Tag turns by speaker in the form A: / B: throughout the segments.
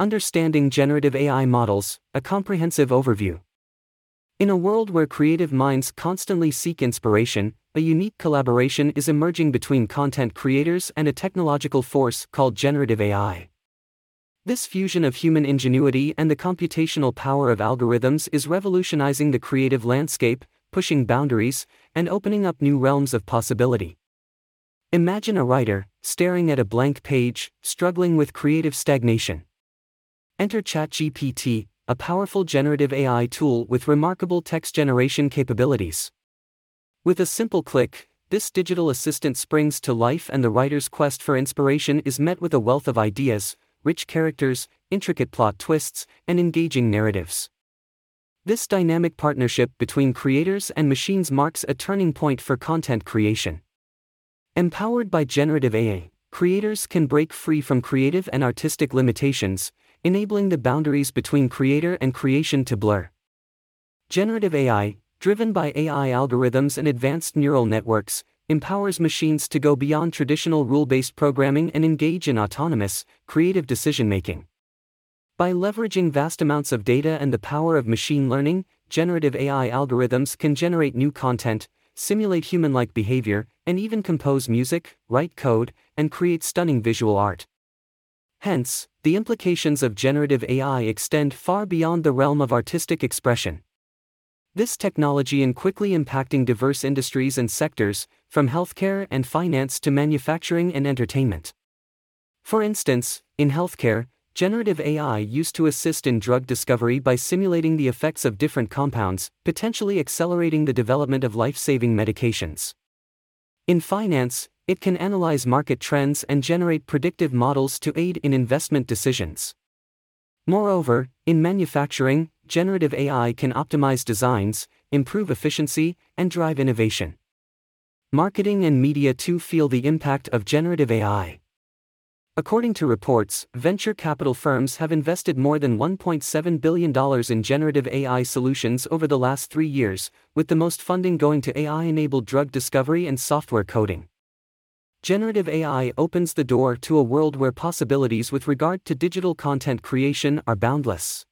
A: Understanding Generative AI Models, a comprehensive overview. In a world where creative minds constantly seek inspiration, a unique collaboration is emerging between content creators and a technological force called generative AI. This fusion of human ingenuity and the computational power of algorithms is revolutionizing the creative landscape, pushing boundaries, and opening up new realms of possibility. Imagine a writer, staring at a blank page, struggling with creative stagnation. Enter ChatGPT, a powerful generative AI tool with remarkable text generation capabilities. With a simple click, this digital assistant springs to life and the writer's quest for inspiration is met with a wealth of ideas, rich characters, intricate plot twists, and engaging narratives. This dynamic partnership between creators and machines marks a turning point for content creation. Empowered by generative AI, creators can break free from creative and artistic limitations, enabling the boundaries between creator and creation to blur. Generative AI, driven by AI algorithms and advanced neural networks, empowers machines to go beyond traditional rule based programming and engage in autonomous, creative decision making. By leveraging vast amounts of data and the power of machine learning, generative AI algorithms can generate new content, simulate human like behavior, and even compose music, write code, and create stunning visual art. Hence, the implications of generative AI extend far beyond the realm of artistic expression. This technology in quickly impacting diverse industries and sectors, from healthcare and finance to manufacturing and entertainment. For instance, in healthcare, generative AI used to assist in drug discovery by simulating the effects of different compounds, potentially accelerating the development of life saving medications. In finance, it can analyze market trends and generate predictive models to aid in investment decisions. Moreover, in manufacturing, generative AI can optimize designs, improve efficiency, and drive innovation. Marketing and media too feel the impact of generative AI. According to reports, venture capital firms have invested more than $1.7 billion in generative AI solutions over the last three years, with the most funding going to AI enabled drug discovery and software coding. Generative AI opens the door to a world where possibilities with regard to digital content creation are boundless.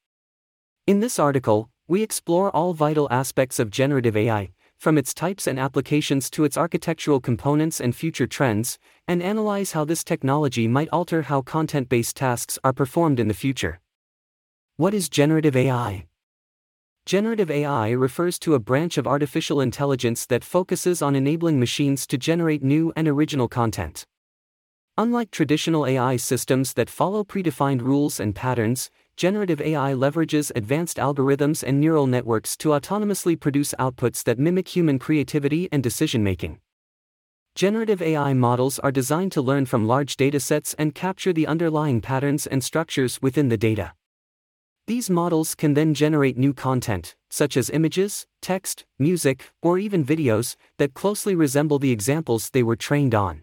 A: In this article, we explore all vital aspects of generative AI, from its types and applications to its architectural components and future trends, and analyze how this technology might alter how content based tasks are performed in the future. What is generative AI? Generative AI refers to a branch of artificial intelligence that focuses on enabling machines to generate new and original content. Unlike traditional AI systems that follow predefined rules and patterns, generative AI leverages advanced algorithms and neural networks to autonomously produce outputs that mimic human creativity and decision making. Generative AI models are designed to learn from large datasets and capture the underlying patterns and structures within the data. These models can then generate new content, such as images, text, music, or even videos, that closely resemble the examples they were trained on.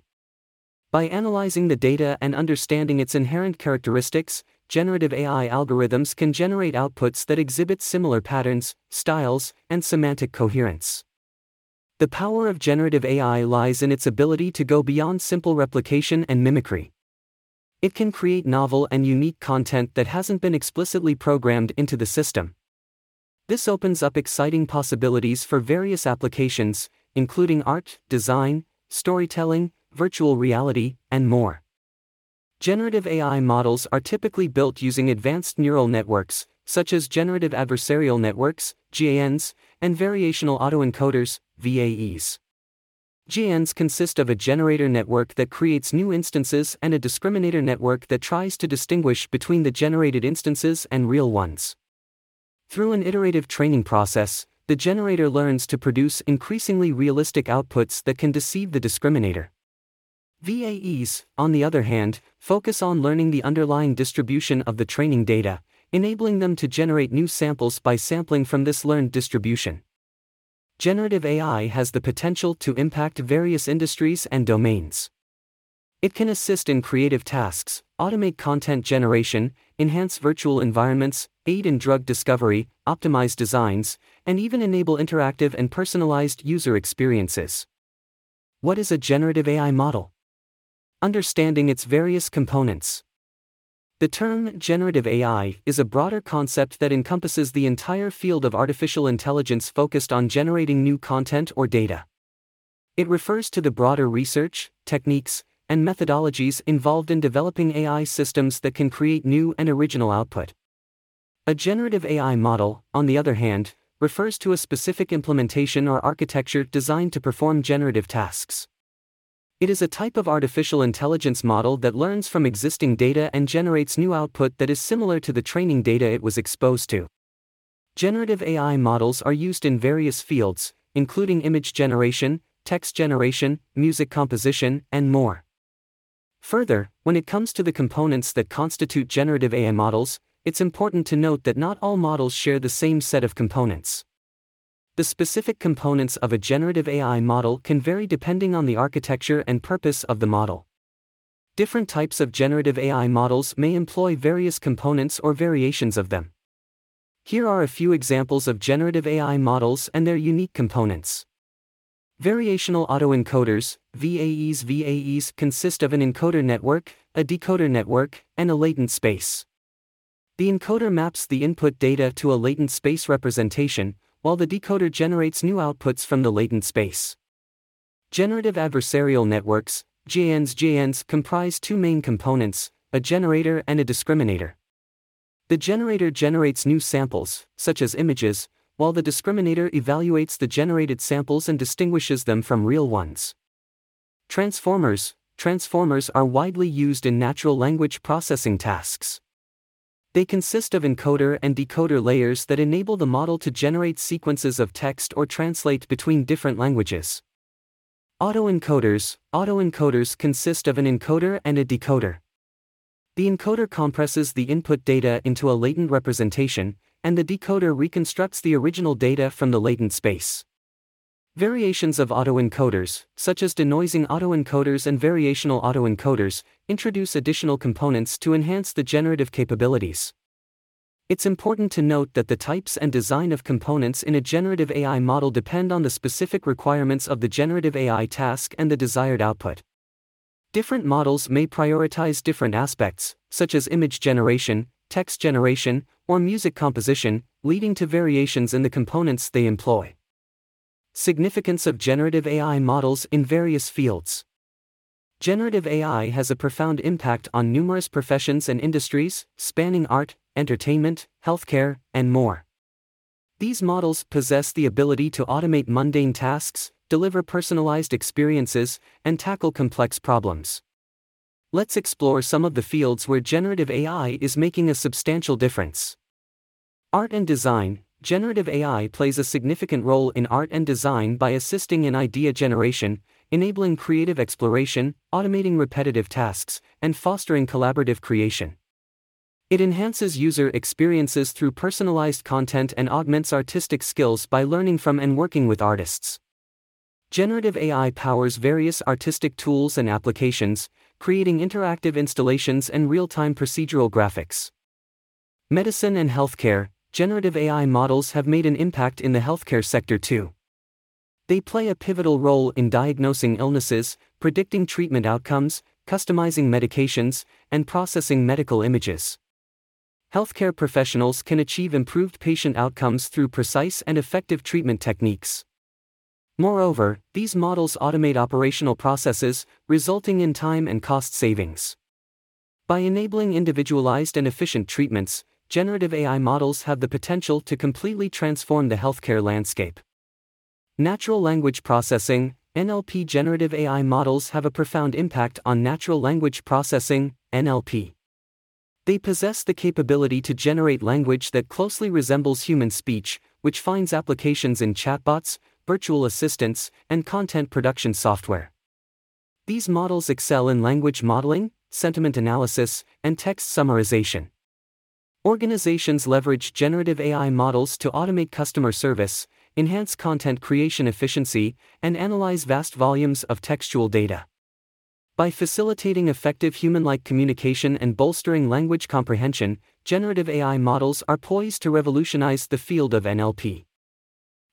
A: By analyzing the data and understanding its inherent characteristics, generative AI algorithms can generate outputs that exhibit similar patterns, styles, and semantic coherence. The power of generative AI lies in its ability to go beyond simple replication and mimicry. It can create novel and unique content that hasn't been explicitly programmed into the system. This opens up exciting possibilities for various applications, including art, design, storytelling, virtual reality, and more. Generative AI models are typically built using advanced neural networks, such as generative adversarial networks, GANs, and variational autoencoders, VAEs. GANs consist of a generator network that creates new instances and a discriminator network that tries to distinguish between the generated instances and real ones. Through an iterative training process, the generator learns to produce increasingly realistic outputs that can deceive the discriminator. VAEs, on the other hand, focus on learning the underlying distribution of the training data, enabling them to generate new samples by sampling from this learned distribution. Generative AI has the potential to impact various industries and domains. It can assist in creative tasks, automate content generation, enhance virtual environments, aid in drug discovery, optimize designs, and even enable interactive and personalized user experiences. What is a generative AI model? Understanding its various components. The term generative AI is a broader concept that encompasses the entire field of artificial intelligence focused on generating new content or data. It refers to the broader research, techniques, and methodologies involved in developing AI systems that can create new and original output. A generative AI model, on the other hand, refers to a specific implementation or architecture designed to perform generative tasks. It is a type of artificial intelligence model that learns from existing data and generates new output that is similar to the training data it was exposed to. Generative AI models are used in various fields, including image generation, text generation, music composition, and more. Further, when it comes to the components that constitute generative AI models, it's important to note that not all models share the same set of components. The specific components of a generative AI model can vary depending on the architecture and purpose of the model. Different types of generative AI models may employ various components or variations of them. Here are a few examples of generative AI models and their unique components. Variational autoencoders, VAEs VAEs consist of an encoder network, a decoder network, and a latent space. The encoder maps the input data to a latent space representation, while the decoder generates new outputs from the latent space. Generative adversarial networks, GANs comprise two main components, a generator and a discriminator. The generator generates new samples, such as images, while the discriminator evaluates the generated samples and distinguishes them from real ones. Transformers Transformers are widely used in natural language processing tasks. They consist of encoder and decoder layers that enable the model to generate sequences of text or translate between different languages. Autoencoders Autoencoders consist of an encoder and a decoder. The encoder compresses the input data into a latent representation, and the decoder reconstructs the original data from the latent space. Variations of autoencoders, such as denoising autoencoders and variational autoencoders, introduce additional components to enhance the generative capabilities. It's important to note that the types and design of components in a generative AI model depend on the specific requirements of the generative AI task and the desired output. Different models may prioritize different aspects, such as image generation, text generation, or music composition, leading to variations in the components they employ. Significance of generative AI models in various fields. Generative AI has a profound impact on numerous professions and industries, spanning art, entertainment, healthcare, and more. These models possess the ability to automate mundane tasks, deliver personalized experiences, and tackle complex problems. Let's explore some of the fields where generative AI is making a substantial difference. Art and design, Generative AI plays a significant role in art and design by assisting in idea generation, enabling creative exploration, automating repetitive tasks, and fostering collaborative creation. It enhances user experiences through personalized content and augments artistic skills by learning from and working with artists. Generative AI powers various artistic tools and applications, creating interactive installations and real time procedural graphics. Medicine and healthcare, generative AI models have made an impact in the healthcare sector too. They play a pivotal role in diagnosing illnesses, predicting treatment outcomes, customizing medications, and processing medical images. Healthcare professionals can achieve improved patient outcomes through precise and effective treatment techniques. Moreover, these models automate operational processes, resulting in time and cost savings. By enabling individualized and efficient treatments, generative AI models have the potential to completely transform the healthcare landscape. Natural language processing, NLP generative AI models have a profound impact on natural language processing, NLP. They possess the capability to generate language that closely resembles human speech, which finds applications in chatbots, virtual assistants, and content production software. These models excel in language modeling, sentiment analysis, and text summarization. Organizations leverage generative AI models to automate customer service, enhance content creation efficiency, and analyze vast volumes of textual data. By facilitating effective human like communication and bolstering language comprehension, generative AI models are poised to revolutionize the field of NLP.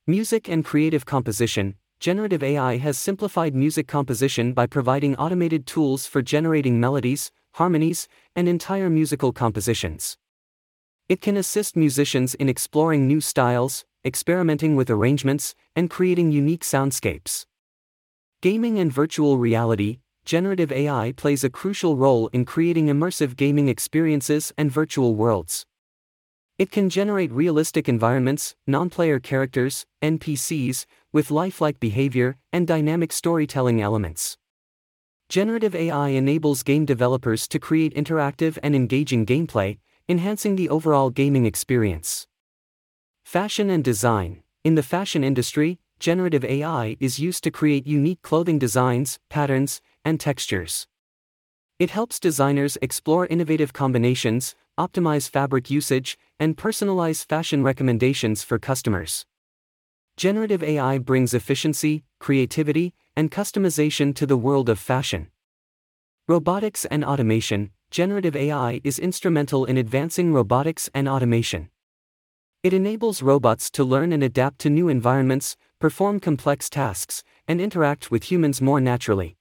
A: Music and creative composition Generative AI has simplified music composition by providing automated tools for generating melodies, harmonies, and entire musical compositions. It can assist musicians in exploring new styles, experimenting with arrangements, and creating unique soundscapes. Gaming and virtual reality, generative AI plays a crucial role in creating immersive gaming experiences and virtual worlds. It can generate realistic environments, non player characters, NPCs, with lifelike behavior and dynamic storytelling elements. Generative AI enables game developers to create interactive and engaging gameplay, enhancing the overall gaming experience. Fashion and design In the fashion industry, generative AI is used to create unique clothing designs, patterns, and textures. It helps designers explore innovative combinations, optimize fabric usage, and personalize fashion recommendations for customers. Generative AI brings efficiency, creativity, and customization to the world of fashion. Robotics and automation Generative AI is instrumental in advancing robotics and automation. It enables robots to learn and adapt to new environments, perform complex tasks, and interact with humans more naturally.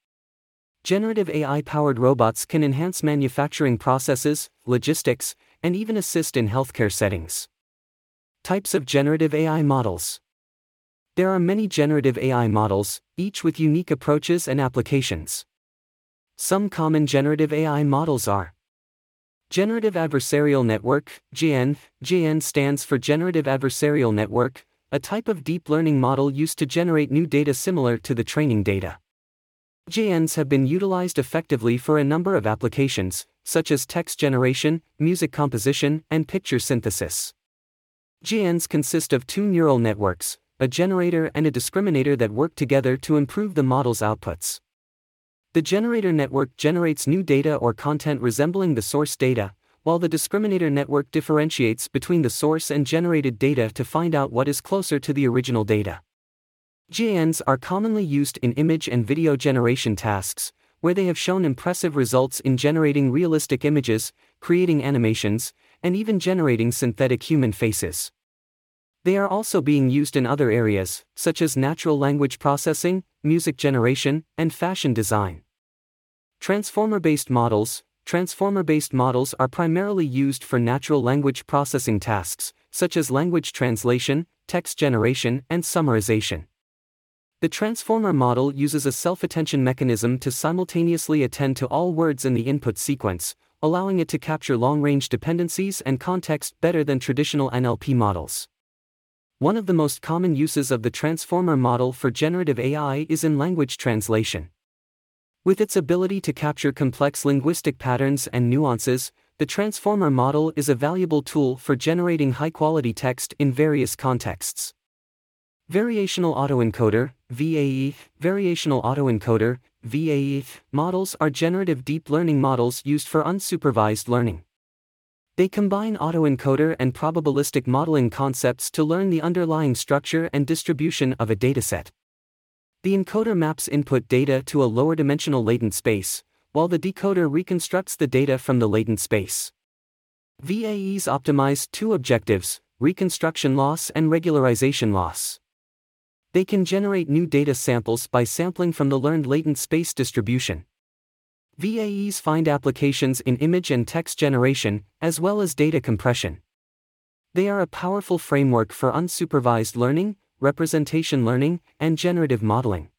A: Generative AI powered robots can enhance manufacturing processes, logistics, and even assist in healthcare settings. Types of generative AI models There are many generative AI models, each with unique approaches and applications. Some common generative AI models are Generative Adversarial Network, GAN. GAN stands for Generative Adversarial Network, a type of deep learning model used to generate new data similar to the training data. GANs have been utilized effectively for a number of applications, such as text generation, music composition, and picture synthesis. GANs consist of two neural networks, a generator and a discriminator that work together to improve the model's outputs. The generator network generates new data or content resembling the source data, while the discriminator network differentiates between the source and generated data to find out what is closer to the original data. GANs are commonly used in image and video generation tasks, where they have shown impressive results in generating realistic images, creating animations, and even generating synthetic human faces. They are also being used in other areas, such as natural language processing, music generation, and fashion design. Transformer based models Transformer based models are primarily used for natural language processing tasks, such as language translation, text generation, and summarization. The transformer model uses a self-attention mechanism to simultaneously attend to all words in the input sequence, allowing it to capture long-range dependencies and context better than traditional NLP models. One of the most common uses of the transformer model for generative AI is in language translation. With its ability to capture complex linguistic patterns and nuances, the transformer model is a valuable tool for generating high-quality text in various contexts. Variational autoencoder, VAE, variational autoencoder, VAE, models are generative deep learning models used for unsupervised learning. They combine autoencoder and probabilistic modeling concepts to learn the underlying structure and distribution of a dataset. The encoder maps input data to a lower dimensional latent space, while the decoder reconstructs the data from the latent space. VAEs optimize two objectives reconstruction loss and regularization loss. They can generate new data samples by sampling from the learned latent space distribution. VAEs find applications in image and text generation, as well as data compression. They are a powerful framework for unsupervised learning, representation learning, and generative modeling.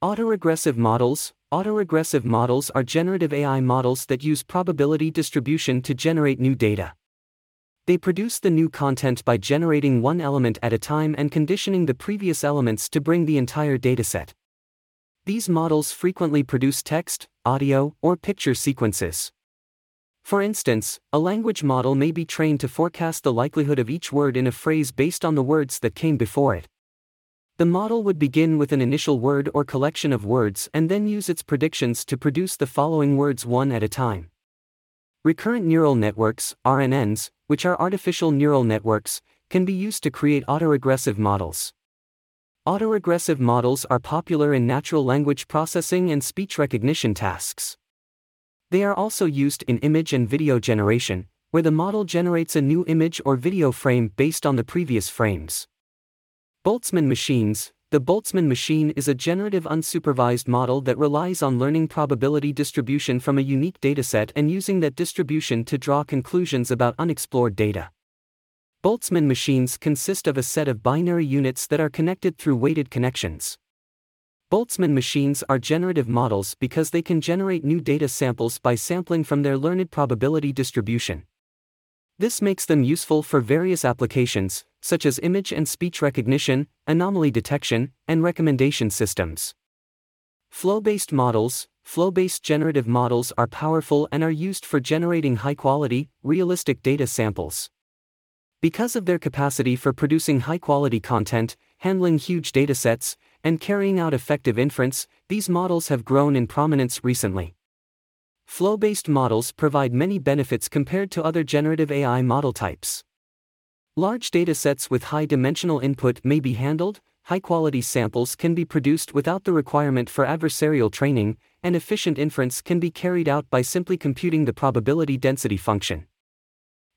A: Autoregressive models Autoregressive models are generative AI models that use probability distribution to generate new data. They produce the new content by generating one element at a time and conditioning the previous elements to bring the entire dataset. These models frequently produce text, audio, or picture sequences. For instance, a language model may be trained to forecast the likelihood of each word in a phrase based on the words that came before it. The model would begin with an initial word or collection of words and then use its predictions to produce the following words one at a time. Recurrent neural networks, RNNs, which are artificial neural networks, can be used to create autoregressive models. Autoregressive models are popular in natural language processing and speech recognition tasks. They are also used in image and video generation, where the model generates a new image or video frame based on the previous frames. Boltzmann machines, the Boltzmann machine is a generative unsupervised model that relies on learning probability distribution from a unique dataset and using that distribution to draw conclusions about unexplored data. Boltzmann machines consist of a set of binary units that are connected through weighted connections. Boltzmann machines are generative models because they can generate new data samples by sampling from their learned probability distribution. This makes them useful for various applications, such as image and speech recognition, anomaly detection, and recommendation systems. Flow based models, flow based generative models are powerful and are used for generating high quality, realistic data samples. Because of their capacity for producing high quality content, handling huge datasets, and carrying out effective inference, these models have grown in prominence recently. Flow based models provide many benefits compared to other generative AI model types. Large datasets with high dimensional input may be handled, high quality samples can be produced without the requirement for adversarial training, and efficient inference can be carried out by simply computing the probability density function.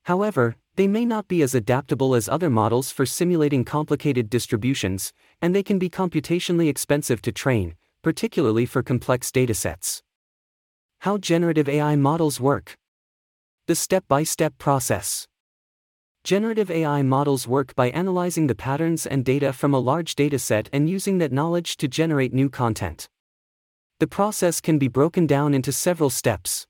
A: However, they may not be as adaptable as other models for simulating complicated distributions, and they can be computationally expensive to train, particularly for complex datasets. How generative AI models work. The step by step process. Generative AI models work by analyzing the patterns and data from a large dataset and using that knowledge to generate new content. The process can be broken down into several steps.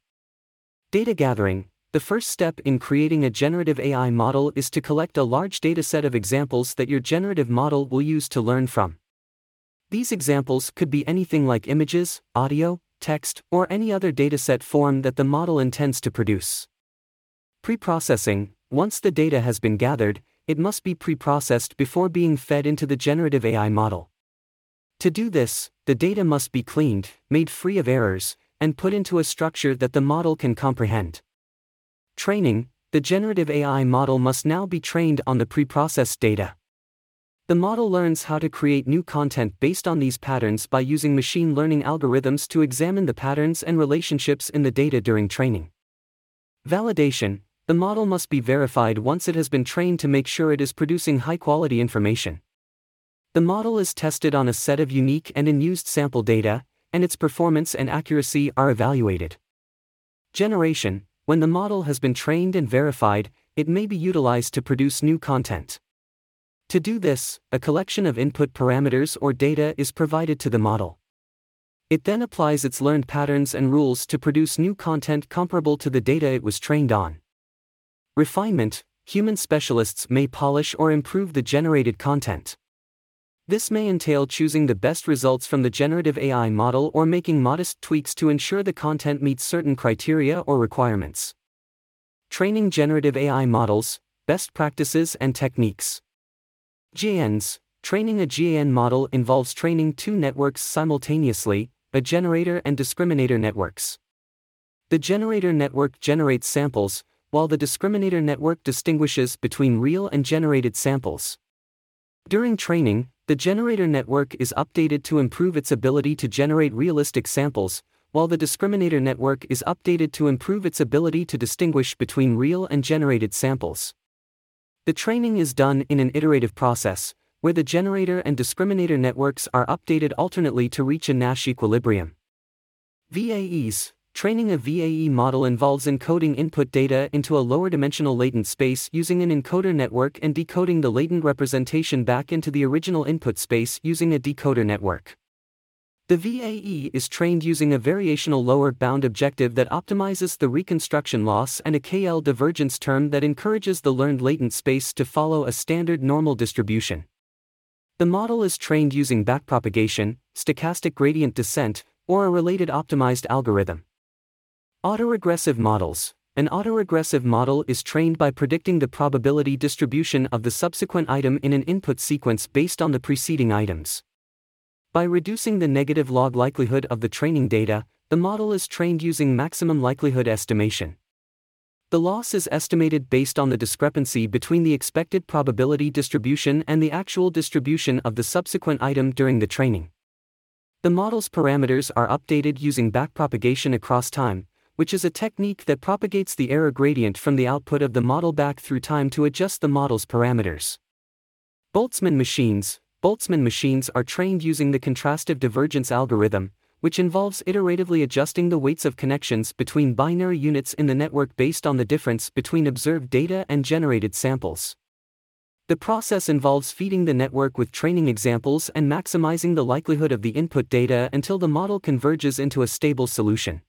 A: Data gathering, the first step in creating a generative AI model is to collect a large dataset of examples that your generative model will use to learn from. These examples could be anything like images, audio, text, or any other dataset form that the model intends to produce. Preprocessing Once the data has been gathered, it must be preprocessed before being fed into the generative AI model. To do this, the data must be cleaned, made free of errors, and put into a structure that the model can comprehend. Training The generative AI model must now be trained on the preprocessed data. The model learns how to create new content based on these patterns by using machine learning algorithms to examine the patterns and relationships in the data during training. Validation The model must be verified once it has been trained to make sure it is producing high quality information. The model is tested on a set of unique and unused sample data, and its performance and accuracy are evaluated. Generation when the model has been trained and verified, it may be utilized to produce new content. To do this, a collection of input parameters or data is provided to the model. It then applies its learned patterns and rules to produce new content comparable to the data it was trained on. Refinement Human specialists may polish or improve the generated content. This may entail choosing the best results from the generative AI model or making modest tweaks to ensure the content meets certain criteria or requirements. Training generative AI models, best practices and techniques. GANs Training a GAN model involves training two networks simultaneously, a generator and discriminator networks. The generator network generates samples, while the discriminator network distinguishes between real and generated samples. During training, the generator network is updated to improve its ability to generate realistic samples, while the discriminator network is updated to improve its ability to distinguish between real and generated samples. The training is done in an iterative process, where the generator and discriminator networks are updated alternately to reach a Nash equilibrium. VAEs, Training a VAE model involves encoding input data into a lower dimensional latent space using an encoder network and decoding the latent representation back into the original input space using a decoder network. The VAE is trained using a variational lower bound objective that optimizes the reconstruction loss and a KL divergence term that encourages the learned latent space to follow a standard normal distribution. The model is trained using backpropagation, stochastic gradient descent, or a related optimized algorithm. Autoregressive models. An autoregressive model is trained by predicting the probability distribution of the subsequent item in an input sequence based on the preceding items. By reducing the negative log likelihood of the training data, the model is trained using maximum likelihood estimation. The loss is estimated based on the discrepancy between the expected probability distribution and the actual distribution of the subsequent item during the training. The model's parameters are updated using backpropagation across time, which is a technique that propagates the error gradient from the output of the model back through time to adjust the model's parameters. Boltzmann machines, Boltzmann machines are trained using the contrastive divergence algorithm, which involves iteratively adjusting the weights of connections between binary units in the network based on the difference between observed data and generated samples. The process involves feeding the network with training examples and maximizing the likelihood of the input data until the model converges into a stable solution.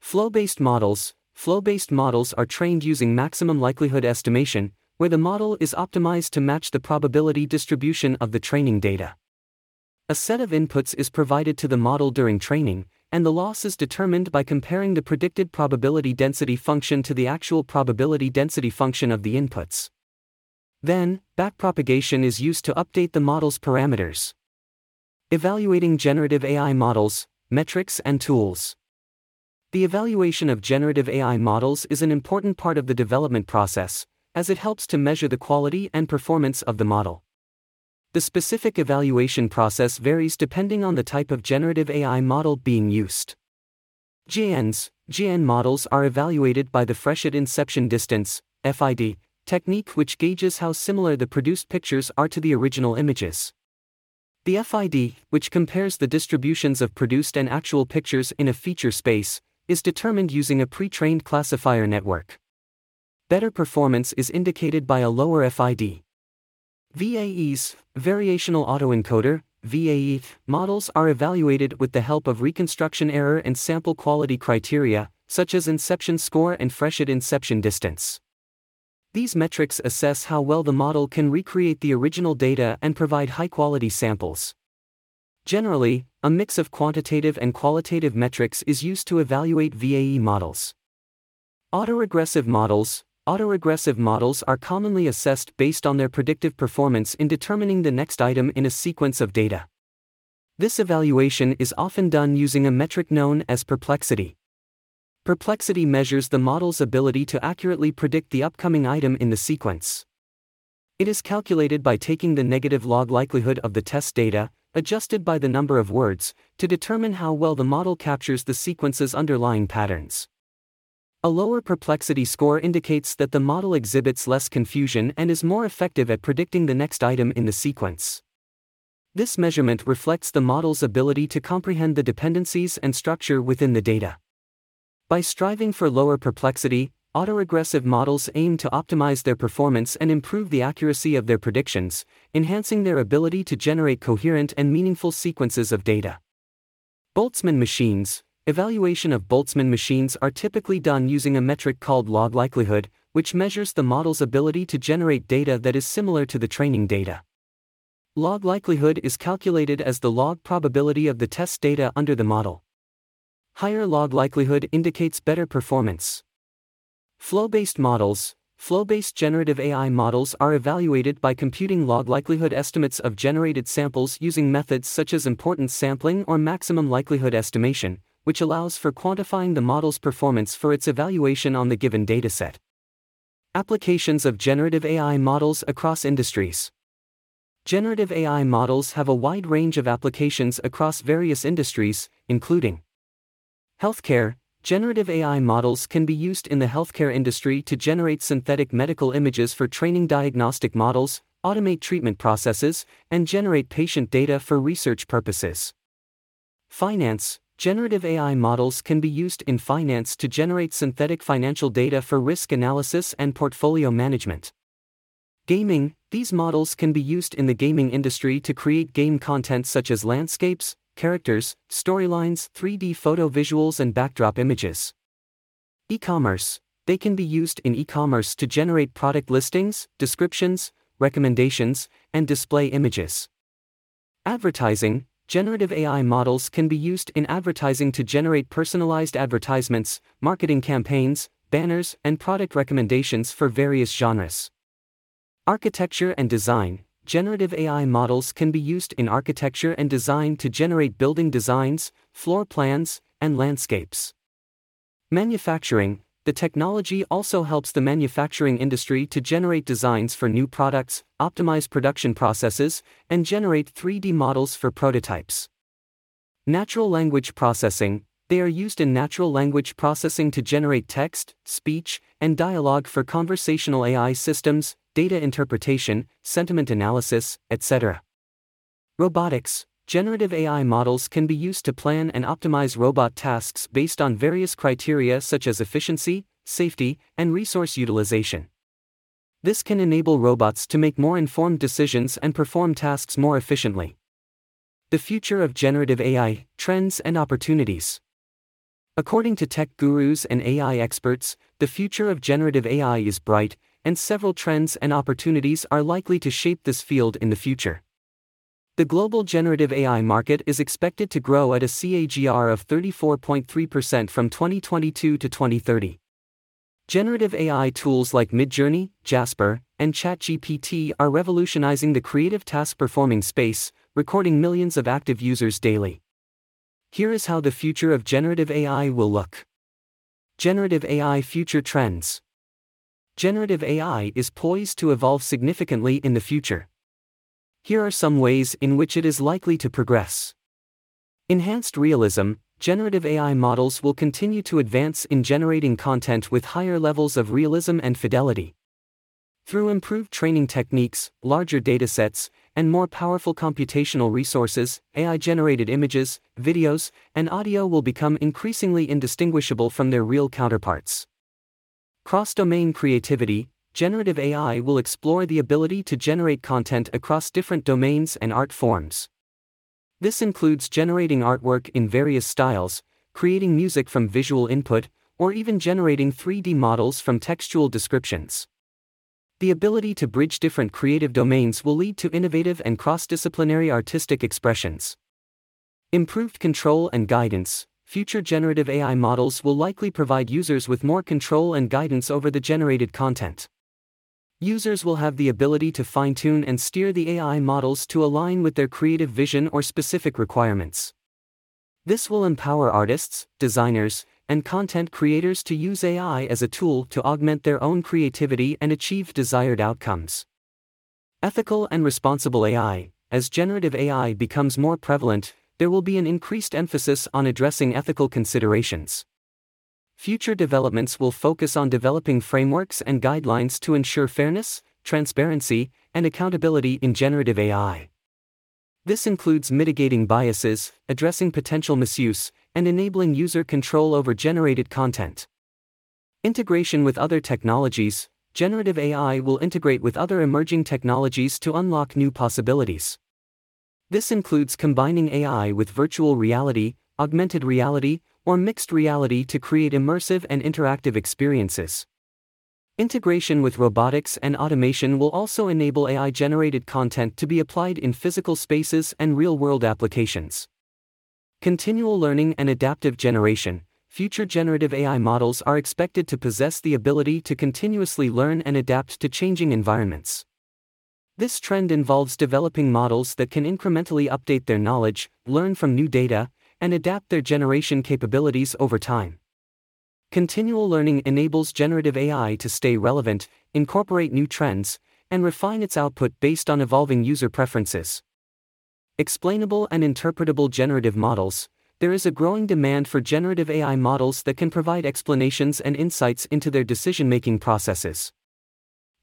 A: Flow based models Flow based models are trained using maximum likelihood estimation, where the model is optimized to match the probability distribution of the training data. A set of inputs is provided to the model during training, and the loss is determined by comparing the predicted probability density function to the actual probability density function of the inputs. Then, backpropagation is used to update the model's parameters. Evaluating generative AI models, metrics, and tools. The evaluation of generative AI models is an important part of the development process, as it helps to measure the quality and performance of the model. The specific evaluation process varies depending on the type of generative AI model being used. GANs, GAN models are evaluated by the Fréchet Inception Distance, FID, technique which gauges how similar the produced pictures are to the original images. The FID, which compares the distributions of produced and actual pictures in a feature space, is determined using a pre-trained classifier network. Better performance is indicated by a lower FID. VAEs, Variational Autoencoder, VAE, models are evaluated with the help of reconstruction error and sample quality criteria, such as inception score and Fréchet inception distance. These metrics assess how well the model can recreate the original data and provide high quality samples. Generally, a mix of quantitative and qualitative metrics is used to evaluate VAE models. Autoregressive models Autoregressive models are commonly assessed based on their predictive performance in determining the next item in a sequence of data. This evaluation is often done using a metric known as perplexity. Perplexity measures the model's ability to accurately predict the upcoming item in the sequence. It is calculated by taking the negative log likelihood of the test data, adjusted by the number of words, to determine how well the model captures the sequence's underlying patterns. A lower perplexity score indicates that the model exhibits less confusion and is more effective at predicting the next item in the sequence. This measurement reflects the model's ability to comprehend the dependencies and structure within the data. By striving for lower perplexity, autoregressive models aim to optimize their performance and improve the accuracy of their predictions, enhancing their ability to generate coherent and meaningful sequences of data. Boltzmann machines Evaluation of Boltzmann machines are typically done using a metric called log likelihood, which measures the model's ability to generate data that is similar to the training data. Log likelihood is calculated as the log probability of the test data under the model. Higher log likelihood indicates better performance. Flow based models Flow based generative AI models are evaluated by computing log likelihood estimates of generated samples using methods such as importance sampling or maximum likelihood estimation, which allows for quantifying the model's performance for its evaluation on the given dataset. Applications of generative AI models across industries. Generative AI models have a wide range of applications across various industries, including Healthcare Generative AI models can be used in the healthcare industry to generate synthetic medical images for training diagnostic models, automate treatment processes, and generate patient data for research purposes. Finance Generative AI models can be used in finance to generate synthetic financial data for risk analysis and portfolio management. Gaming These models can be used in the gaming industry to create game content such as landscapes, characters, storylines, 3D photo visuals, and backdrop images. E commerce They can be used in e commerce to generate product listings, descriptions, recommendations, and display images. Advertising Generative AI models can be used in advertising to generate personalized advertisements, marketing campaigns, banners, and product recommendations for various genres. Architecture and design generative AI models can be used in architecture and design to generate building designs, floor plans, and landscapes. Manufacturing The technology also helps the manufacturing industry to generate designs for new products, optimize production processes, and generate 3D models for prototypes. Natural language processing They are used in natural language processing to generate text, speech, and dialogue for conversational AI systems, data interpretation, sentiment analysis, etc. Robotics Generative AI models can be used to plan and optimize robot tasks based on various criteria such as efficiency, safety, and resource utilization. This can enable robots to make more informed decisions and perform tasks more efficiently. The future of generative AI, trends and opportunities. According to tech gurus and AI experts, the future of generative AI is bright, and several trends and opportunities are likely to shape this field in the future. The global generative AI market is expected to grow at a CAGR of 34.3% from 2022 to 2030. Generative AI tools like Midjourney, Jasper, and ChatGPT are revolutionizing the creative task performing space, recording millions of active users daily. Here is how the future of generative AI will look. Generative AI Future Trends Generative AI is poised to evolve significantly in the future. Here are some ways in which it is likely to progress. Enhanced realism, generative AI models will continue to advance in generating content with higher levels of realism and fidelity. Through improved training techniques, larger datasets, and more powerful computational resources, AI generated images, videos, and audio will become increasingly indistinguishable from their real counterparts. Cross domain creativity, generative AI will explore the ability to generate content across different domains and art forms. This includes generating artwork in various styles, creating music from visual input, or even generating 3D models from textual descriptions. The ability to bridge different creative domains will lead to innovative and cross disciplinary artistic expressions. Improved control and guidance, future generative AI models will likely provide users with more control and guidance over the generated content. Users will have the ability to fine tune and steer the AI models to align with their creative vision or specific requirements. This will empower artists, designers, and content creators to use AI as a tool to augment their own creativity and achieve desired outcomes. Ethical and responsible AI As generative AI becomes more prevalent, there will be an increased emphasis on addressing ethical considerations. Future developments will focus on developing frameworks and guidelines to ensure fairness, transparency, and accountability in generative AI. This includes mitigating biases, addressing potential misuse, and enabling user control over generated content. Integration with other technologies Generative AI will integrate with other emerging technologies to unlock new possibilities. This includes combining AI with virtual reality, augmented reality, or mixed reality to create immersive and interactive experiences. Integration with robotics and automation will also enable AI generated content to be applied in physical spaces and real world applications. Continual learning and adaptive generation Future generative AI models are expected to possess the ability to continuously learn and adapt to changing environments. This trend involves developing models that can incrementally update their knowledge, learn from new data, and adapt their generation capabilities over time. Continual learning enables generative AI to stay relevant, incorporate new trends, and refine its output based on evolving user preferences. Explainable and interpretable generative models There is a growing demand for generative AI models that can provide explanations and insights into their decision making processes.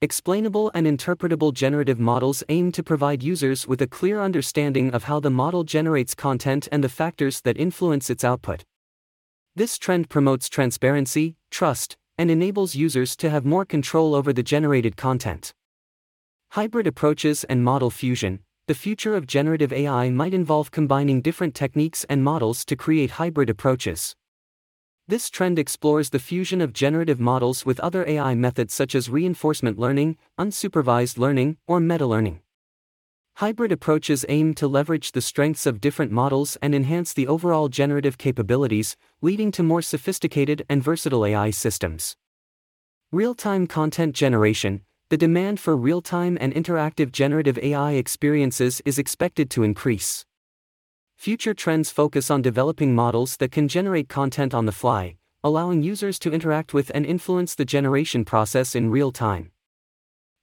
A: Explainable and interpretable generative models aim to provide users with a clear understanding of how the model generates content and the factors that influence its output. This trend promotes transparency, trust, and enables users to have more control over the generated content. Hybrid approaches and model fusion The future of generative AI might involve combining different techniques and models to create hybrid approaches. This trend explores the fusion of generative models with other AI methods such as reinforcement learning, unsupervised learning, or meta learning. Hybrid approaches aim to leverage the strengths of different models and enhance the overall generative capabilities, leading to more sophisticated and versatile AI systems. Real time content generation The demand for real time and interactive generative AI experiences is expected to increase. Future trends focus on developing models that can generate content on the fly, allowing users to interact with and influence the generation process in real time.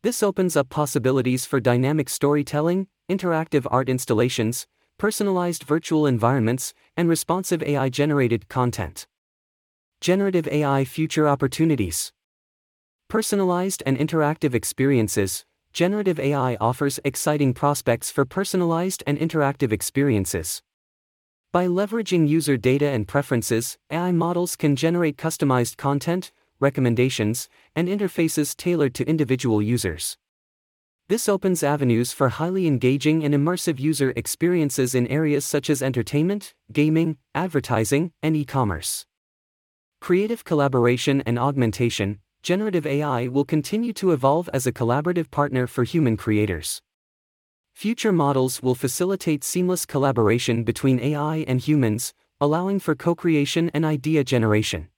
A: This opens up possibilities for dynamic storytelling, interactive art installations, personalized virtual environments, and responsive AI generated content. Generative AI Future Opportunities Personalized and interactive experiences generative AI offers exciting prospects for personalized and interactive experiences. By leveraging user data and preferences, AI models can generate customized content, recommendations, and interfaces tailored to individual users. This opens avenues for highly engaging and immersive user experiences in areas such as entertainment, gaming, advertising, and e commerce. Creative collaboration and augmentation, generative AI will continue to evolve as a collaborative partner for human creators. Future models will facilitate seamless collaboration between AI and humans, allowing for co creation and idea generation.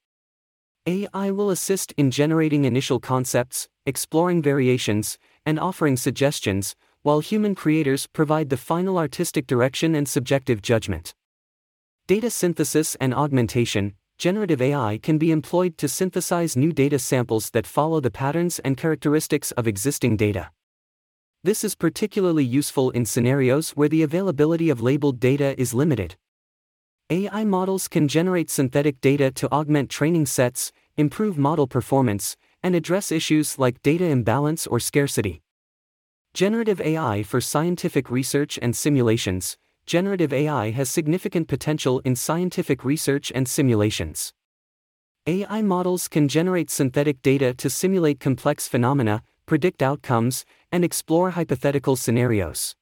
A: AI will assist in generating initial concepts, exploring variations, and offering suggestions, while human creators provide the final artistic direction and subjective judgment. Data synthesis and augmentation, generative AI can be employed to synthesize new data samples that follow the patterns and characteristics of existing data. This is particularly useful in scenarios where the availability of labeled data is limited. AI models can generate synthetic data to augment training sets, improve model performance, and address issues like data imbalance or scarcity. Generative AI for scientific research and simulations. Generative AI has significant potential in scientific research and simulations. AI models can generate synthetic data to simulate complex phenomena, predict outcomes, and explore hypothetical scenarios.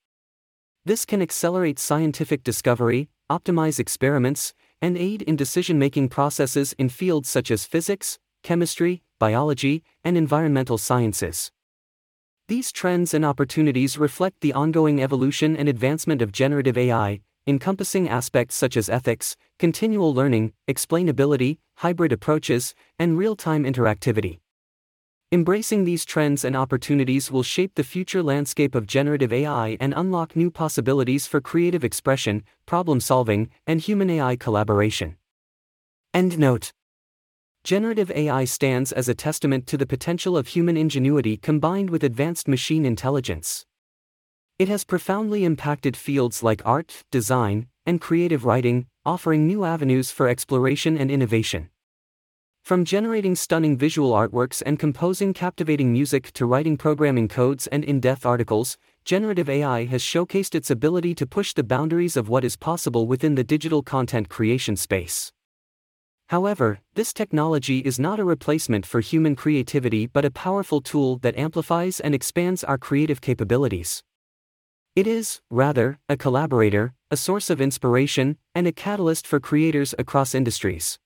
A: This can accelerate scientific discovery, optimize experiments, and aid in decision making processes in fields such as physics, chemistry, biology, and environmental sciences. These trends and opportunities reflect the ongoing evolution and advancement of generative AI, encompassing aspects such as ethics, continual learning, explainability, hybrid approaches, and real time interactivity. Embracing these trends and opportunities will shape the future landscape of generative AI and unlock new possibilities for creative expression, problem solving, and human AI collaboration. End note Generative AI stands as a testament to the potential of human ingenuity combined with advanced machine intelligence. It has profoundly impacted fields like art, design, and creative writing, offering new avenues for exploration and innovation. From generating stunning visual artworks and composing captivating music to writing programming codes and in depth articles, generative AI has showcased its ability to push the boundaries of what is possible within the digital content creation space. However, this technology is not a replacement for human creativity but a powerful tool that amplifies and expands our creative capabilities. It is, rather, a collaborator, a source of inspiration, and a catalyst for creators across industries.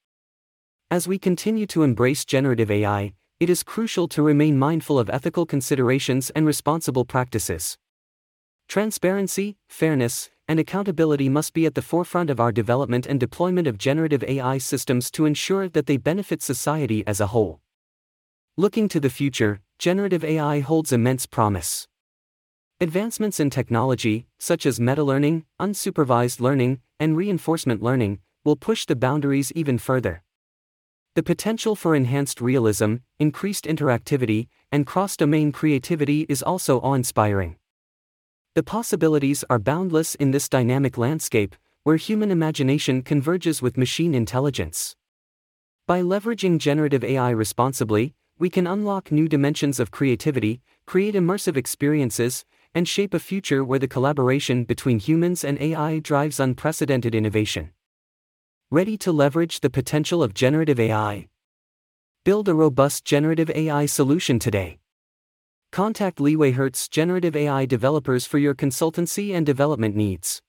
A: As we continue to embrace generative AI, it is crucial to remain mindful of ethical considerations and responsible practices. Transparency, fairness, and accountability must be at the forefront of our development and deployment of generative AI systems to ensure that they benefit society as a whole. Looking to the future, generative AI holds immense promise. Advancements in technology, such as meta-learning, unsupervised learning, and reinforcement learning, will push the boundaries even further. The potential for enhanced realism, increased interactivity, and cross domain creativity is also awe inspiring. The possibilities are boundless in this dynamic landscape, where human imagination converges with machine intelligence. By leveraging generative AI responsibly, we can unlock new dimensions of creativity, create immersive experiences, and shape a future where the collaboration between humans and AI drives unprecedented innovation. Ready to leverage the potential of generative AI? Build a robust generative AI solution today. Contact LeewayHertz Generative AI developers for your consultancy and development needs.